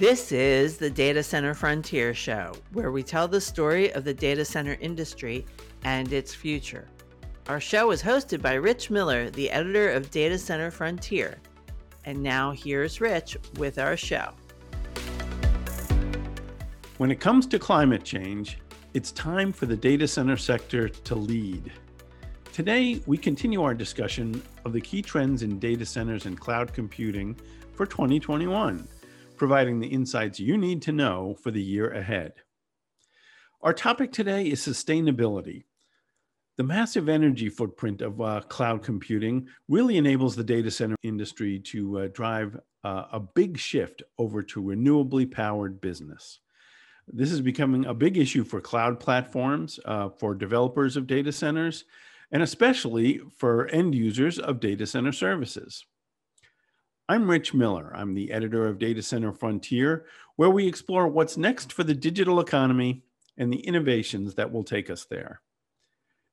This is the Data Center Frontier Show, where we tell the story of the data center industry and its future. Our show is hosted by Rich Miller, the editor of Data Center Frontier. And now here's Rich with our show. When it comes to climate change, it's time for the data center sector to lead. Today, we continue our discussion of the key trends in data centers and cloud computing for 2021, providing the insights you need to know for the year ahead. Our topic today is sustainability. The massive energy footprint of uh, cloud computing really enables the data center industry to uh, drive uh, a big shift over to renewably powered business. This is becoming a big issue for cloud platforms, uh, for developers of data centers, and especially for end users of data center services. I'm Rich Miller. I'm the editor of Data Center Frontier, where we explore what's next for the digital economy and the innovations that will take us there.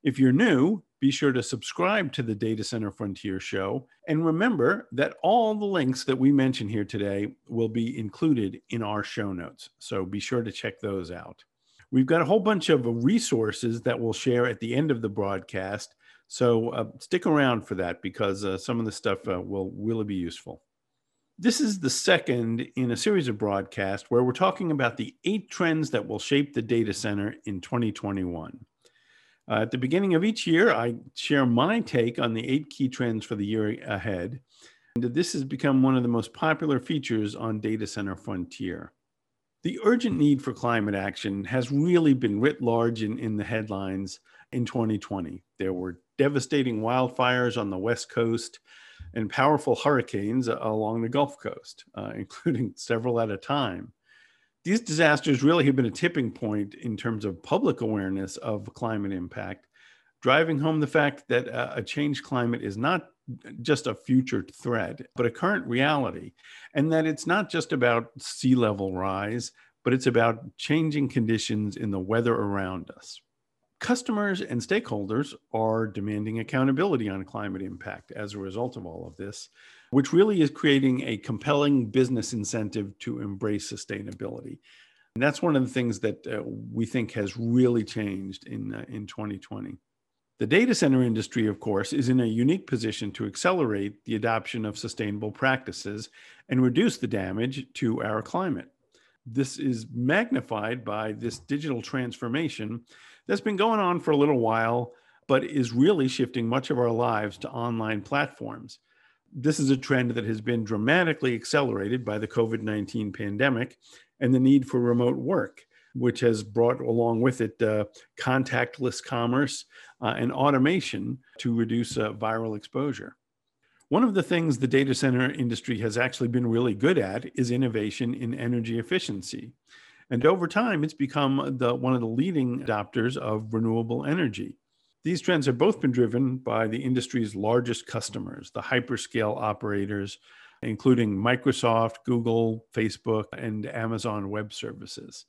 If you're new, be sure to subscribe to the Data Center Frontier show. And remember that all the links that we mention here today will be included in our show notes. So be sure to check those out. We've got a whole bunch of resources that we'll share at the end of the broadcast. So uh, stick around for that because uh, some of the stuff uh, will really be useful. This is the second in a series of broadcasts where we're talking about the eight trends that will shape the data center in 2021. Uh, at the beginning of each year, I share my take on the eight key trends for the year ahead. And this has become one of the most popular features on Data Center Frontier. The urgent need for climate action has really been writ large in, in the headlines in 2020. There were devastating wildfires on the West Coast and powerful hurricanes along the Gulf Coast, uh, including several at a time. These disasters really have been a tipping point in terms of public awareness of climate impact, driving home the fact that a changed climate is not just a future threat, but a current reality, and that it's not just about sea level rise, but it's about changing conditions in the weather around us. Customers and stakeholders are demanding accountability on climate impact as a result of all of this, which really is creating a compelling business incentive to embrace sustainability. And that's one of the things that uh, we think has really changed in, uh, in 2020. The data center industry, of course, is in a unique position to accelerate the adoption of sustainable practices and reduce the damage to our climate. This is magnified by this digital transformation that's been going on for a little while, but is really shifting much of our lives to online platforms. This is a trend that has been dramatically accelerated by the COVID 19 pandemic and the need for remote work, which has brought along with it uh, contactless commerce uh, and automation to reduce uh, viral exposure. One of the things the data center industry has actually been really good at is innovation in energy efficiency. And over time, it's become the, one of the leading adopters of renewable energy. These trends have both been driven by the industry's largest customers, the hyperscale operators, including Microsoft, Google, Facebook, and Amazon Web Services.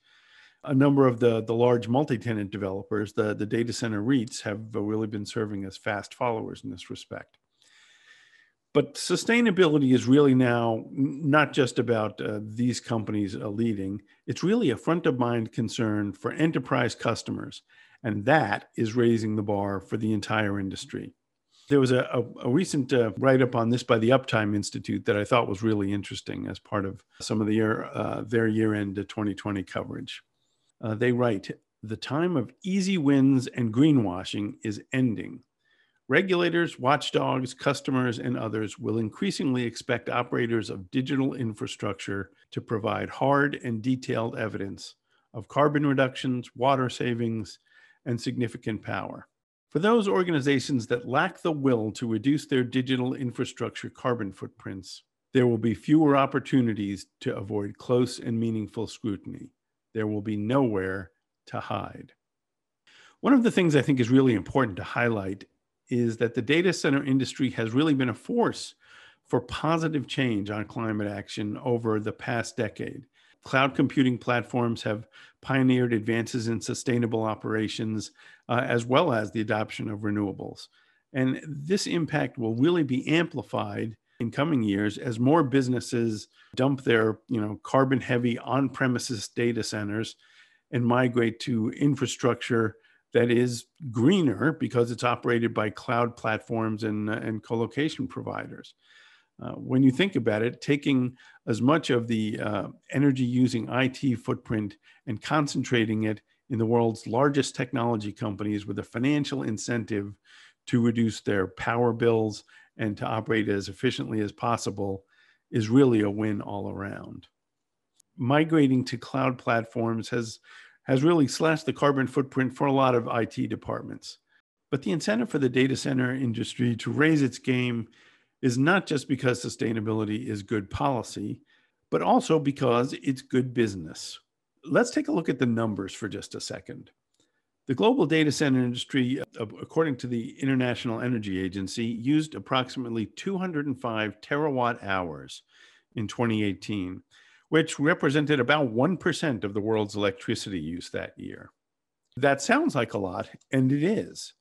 A number of the, the large multi tenant developers, the, the data center REITs, have really been serving as fast followers in this respect. But sustainability is really now not just about uh, these companies uh, leading, it's really a front of mind concern for enterprise customers. And that is raising the bar for the entire industry. There was a, a, a recent uh, write up on this by the Uptime Institute that I thought was really interesting as part of some of the year, uh, their year end 2020 coverage. Uh, they write The time of easy wins and greenwashing is ending. Regulators, watchdogs, customers, and others will increasingly expect operators of digital infrastructure to provide hard and detailed evidence of carbon reductions, water savings, and significant power. For those organizations that lack the will to reduce their digital infrastructure carbon footprints, there will be fewer opportunities to avoid close and meaningful scrutiny. There will be nowhere to hide. One of the things I think is really important to highlight is that the data center industry has really been a force for positive change on climate action over the past decade. Cloud computing platforms have pioneered advances in sustainable operations, uh, as well as the adoption of renewables. And this impact will really be amplified in coming years as more businesses dump their, you know, carbon heavy on-premises data centers and migrate to infrastructure that is greener because it's operated by cloud platforms and, uh, and colocation providers. Uh, when you think about it, taking as much of the uh, energy using IT footprint and concentrating it in the world's largest technology companies with a financial incentive to reduce their power bills and to operate as efficiently as possible is really a win all around. Migrating to cloud platforms has, has really slashed the carbon footprint for a lot of IT departments. But the incentive for the data center industry to raise its game is not just because sustainability is good policy, but also because it's good business. Let's take a look at the numbers for just a second. The global data center industry, uh, according to the International Energy Agency, used approximately 205 terawatt hours in 2018, which represented about 1% of the world's electricity use that year. That sounds like a lot, and it is.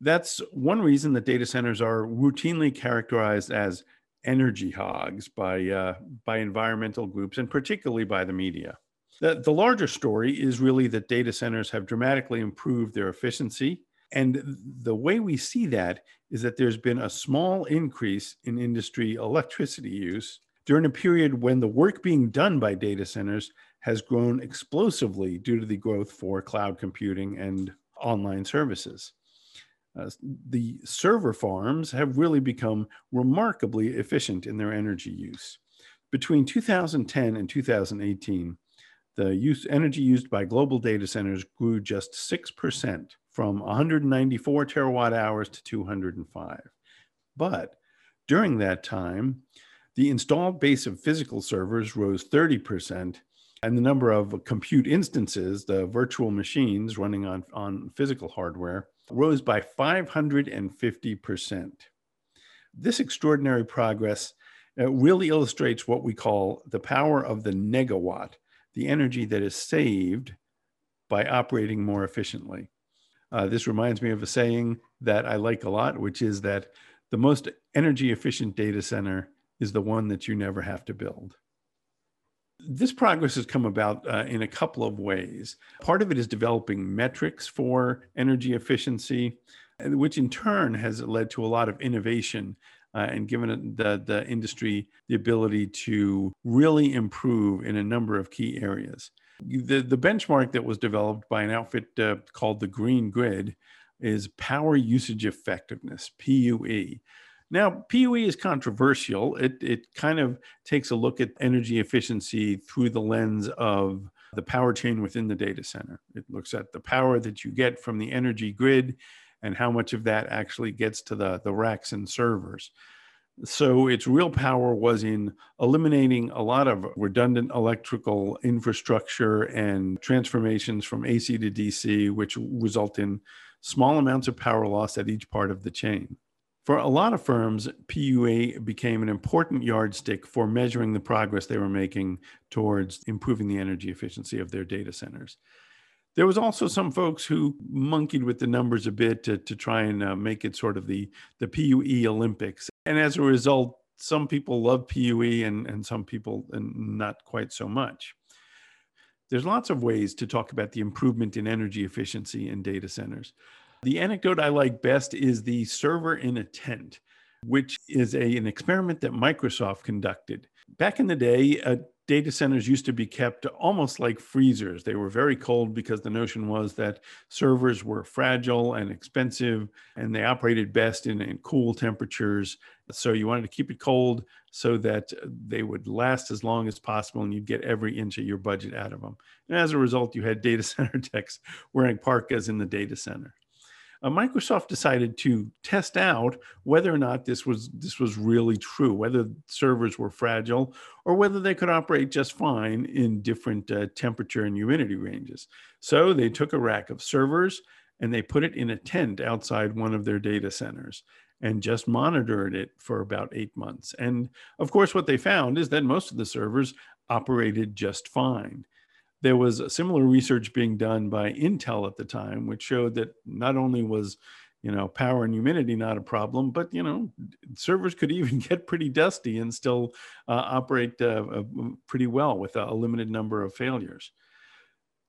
That's one reason that data centers are routinely characterized as energy hogs by, uh, by environmental groups and particularly by the media. The, the larger story is really that data centers have dramatically improved their efficiency. And the way we see that is that there's been a small increase in industry electricity use during a period when the work being done by data centers has grown explosively due to the growth for cloud computing and online services. Uh, the server farms have really become remarkably efficient in their energy use. Between 2010 and 2018, the use, energy used by global data centers grew just 6% from 194 terawatt hours to 205. But during that time, the installed base of physical servers rose 30%, and the number of compute instances, the virtual machines running on, on physical hardware, rose by 550%. This extraordinary progress uh, really illustrates what we call the power of the negawatt, the energy that is saved by operating more efficiently. Uh, this reminds me of a saying that I like a lot, which is that the most energy efficient data center is the one that you never have to build. This progress has come about uh, in a couple of ways. Part of it is developing metrics for energy efficiency, which in turn has led to a lot of innovation uh, and given the, the industry the ability to really improve in a number of key areas. The, the benchmark that was developed by an outfit uh, called the Green Grid is power usage effectiveness, PUE. Now, PUE is controversial. It, it kind of takes a look at energy efficiency through the lens of the power chain within the data center. It looks at the power that you get from the energy grid and how much of that actually gets to the, the racks and servers. So its real power was in eliminating a lot of redundant electrical infrastructure and transformations from AC to DC, which result in small amounts of power loss at each part of the chain. For a lot of firms, PUE became an important yardstick for measuring the progress they were making towards improving the energy efficiency of their data centers. There was also some folks who monkeyed with the numbers a bit to, to try and uh, make it sort of the, the PUE Olympics. And as a result, some people love PUE and, and some people not quite so much. There's lots of ways to talk about the improvement in energy efficiency in data centers. The anecdote I like best is the server in a tent, which is a, an experiment that Microsoft conducted. Back in the day, a data centers used to be kept almost like freezers. They were very cold because the notion was that servers were fragile and expensive and they operated best in, in, cool temperatures. So you wanted to keep it cold so that they would last as long as possible and you'd get every inch of your budget out of them. And as a result, you had data center techs wearing parkas in the data center uh, Microsoft decided to test out whether or not this was this was really true, whether servers were fragile or whether they could operate just fine in different uh, temperature and humidity ranges. So they took a rack of servers and they put it in a tent outside one of their data centers and just monitored it for about eight months. And of course, what they found is that most of the servers operated just fine. There was similar research being done by Intel at the time, which showed that not only was you know, power and humidity not a problem, but you know, servers could even get pretty dusty and still uh, operate uh, uh, pretty well with a, limited number of failures.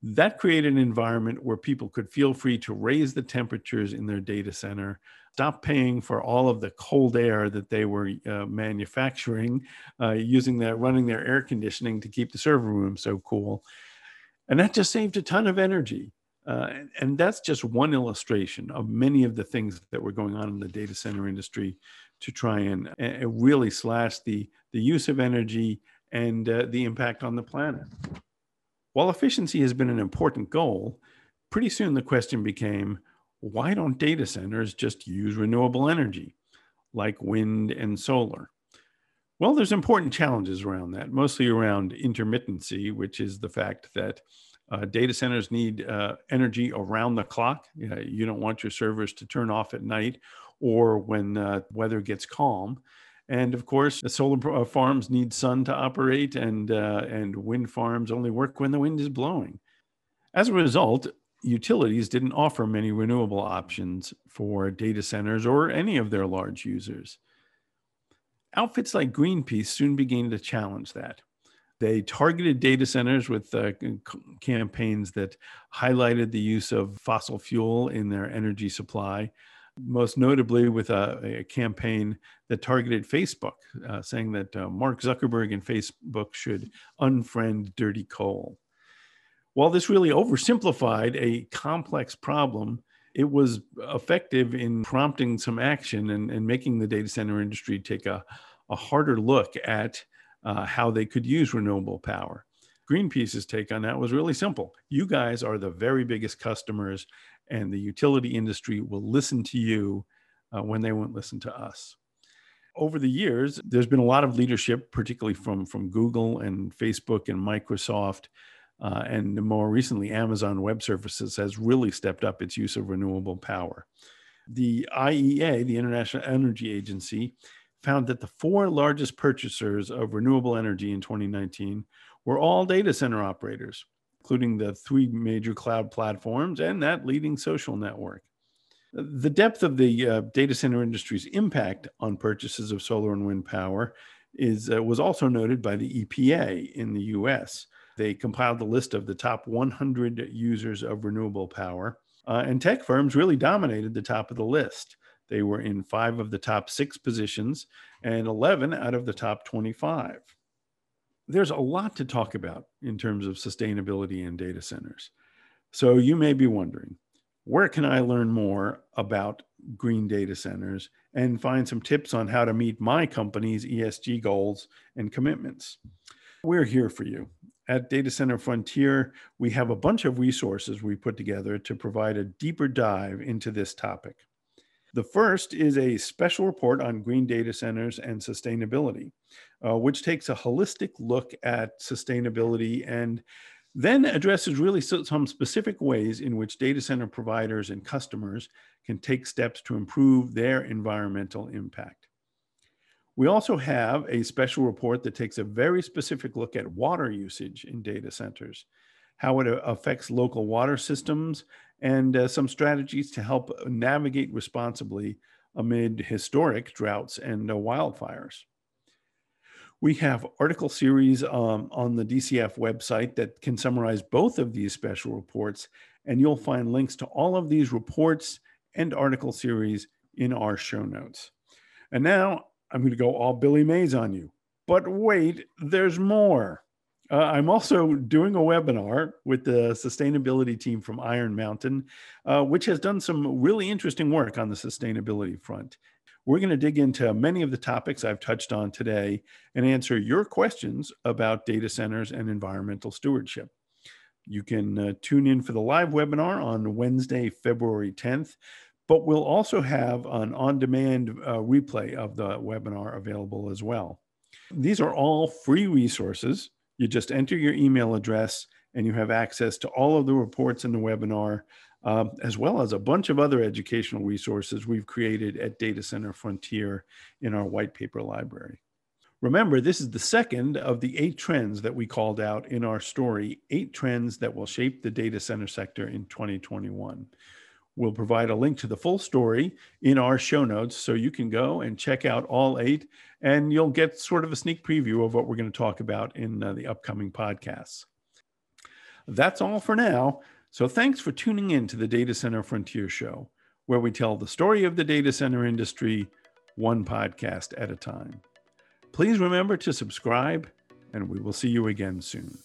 That created an environment where people could feel free to raise the temperatures in their data center, stop paying for all of the cold air that they were uh, manufacturing, uh, using that running their air conditioning to keep the server room so cool, and that just saved a ton of energy. Uh, and, that's just one illustration of many of the things that were going on in the data center industry to try and really slash the, the use of energy and uh, the impact on the planet. While efficiency has been an important goal, pretty soon the question became why don't data centers just use renewable energy like wind and solar? Well, there's important challenges around that, mostly around intermittency, which is the fact that uh, data centers need uh, energy around the clock. Uh, you don't want your servers to turn off at night or when uh, weather gets calm. And of course, solar uh, farms need sun to operate, and uh, and wind farms only work when the wind is blowing. As a result, utilities didn't offer many renewable options for data centers or any of their large users. Outfits like Greenpeace soon began to challenge that. They targeted data centers with uh, campaigns that highlighted the use of fossil fuel in their energy supply, most notably with a, a campaign that targeted Facebook, uh, saying that uh, Mark Zuckerberg and Facebook should unfriend dirty coal. While this really oversimplified a complex problem, it was effective in prompting some action and, and making the data center industry take a, a harder look at uh, how they could use renewable power. Greenpeace's take on that was really simple. You guys are the very biggest customers, and the utility industry will listen to you uh, when they won't listen to us. Over the years, there's been a lot of leadership, particularly from, from Google and Facebook and Microsoft, uh, and more recently, Amazon Web Services has really stepped up its use of renewable power. The IEA, the International Energy Agency, found that the four largest purchasers of renewable energy in 2019 were all data center operators, including the three major cloud platforms and that leading social network. The depth of the uh, data center industry's impact on purchases of solar and wind power is, uh, was also noted by the EPA in the US. They compiled the list of the top 100 users of renewable power, uh, and tech firms really dominated the top of the list. They were in five of the top six positions and 11 out of the top 25. There's a lot to talk about in terms of sustainability in data centers. So you may be wondering, where can I learn more about green data centers and find some tips on how to meet my company's ESG goals and commitments? We're here for you. At Data Center Frontier, we have a bunch of resources we put together to provide a deeper dive into this topic. The first is a special report on green data centers and sustainability, uh, which takes a holistic look at sustainability and then addresses really some specific ways in which data center providers and customers can take steps to improve their environmental impact. We also have a special report that takes a very specific look at water usage in data centers, how it affects local water systems, and uh, some strategies to help navigate responsibly amid historic droughts and uh, wildfires. We have article series um, on the DCF website that can summarize both of these special reports, and you'll find links to all of these reports and article series in our show notes. And now I'm going to go all Billy Mays on you. But wait, there's more. Uh, I'm also doing a webinar with the sustainability team from Iron Mountain, uh, which has done some really interesting work on the sustainability front. We're going to dig into many of the topics I've touched on today and answer your questions about data centers and environmental stewardship. You can uh, tune in for the live webinar on Wednesday, February 10th, but we'll also have an on demand uh, replay of the webinar available as well. These are all free resources you just enter your email address and you have access to all of the reports in the webinar, um, as well as a bunch of other educational resources we've created at Data Center Frontier in our white paper library. Remember, this is the second of the eight trends that we called out in our story, eight trends that will shape the data center sector in 2021. We'll provide a link to the full story in our show notes so you can go and check out all eight, and you'll get sort of a sneak preview of what we're going to talk about in uh, the upcoming podcasts. That's all for now. So thanks for tuning in to the Data Center Frontier Show, where we tell the story of the data center industry one podcast at a time. Please remember to subscribe, and we will see you again soon.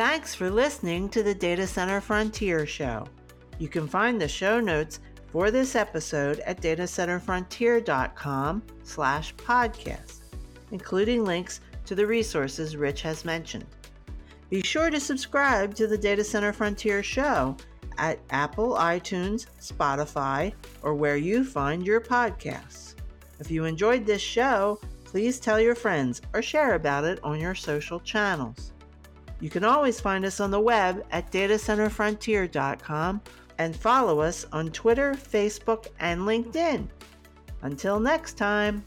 Thanks for listening to the Data Center Frontier Show. You can find the show notes for this episode at datacenterfrontier.com slash podcast, including links to the resources Rich has mentioned. Be sure to subscribe to the Data Center Frontier Show at Apple, iTunes, Spotify, or where you find your podcasts. If you enjoyed this show, please tell your friends or share about it on your social channels. You can always find us on the web at datacenterfrontier.com and follow us on Twitter, Facebook, and LinkedIn. Until next time.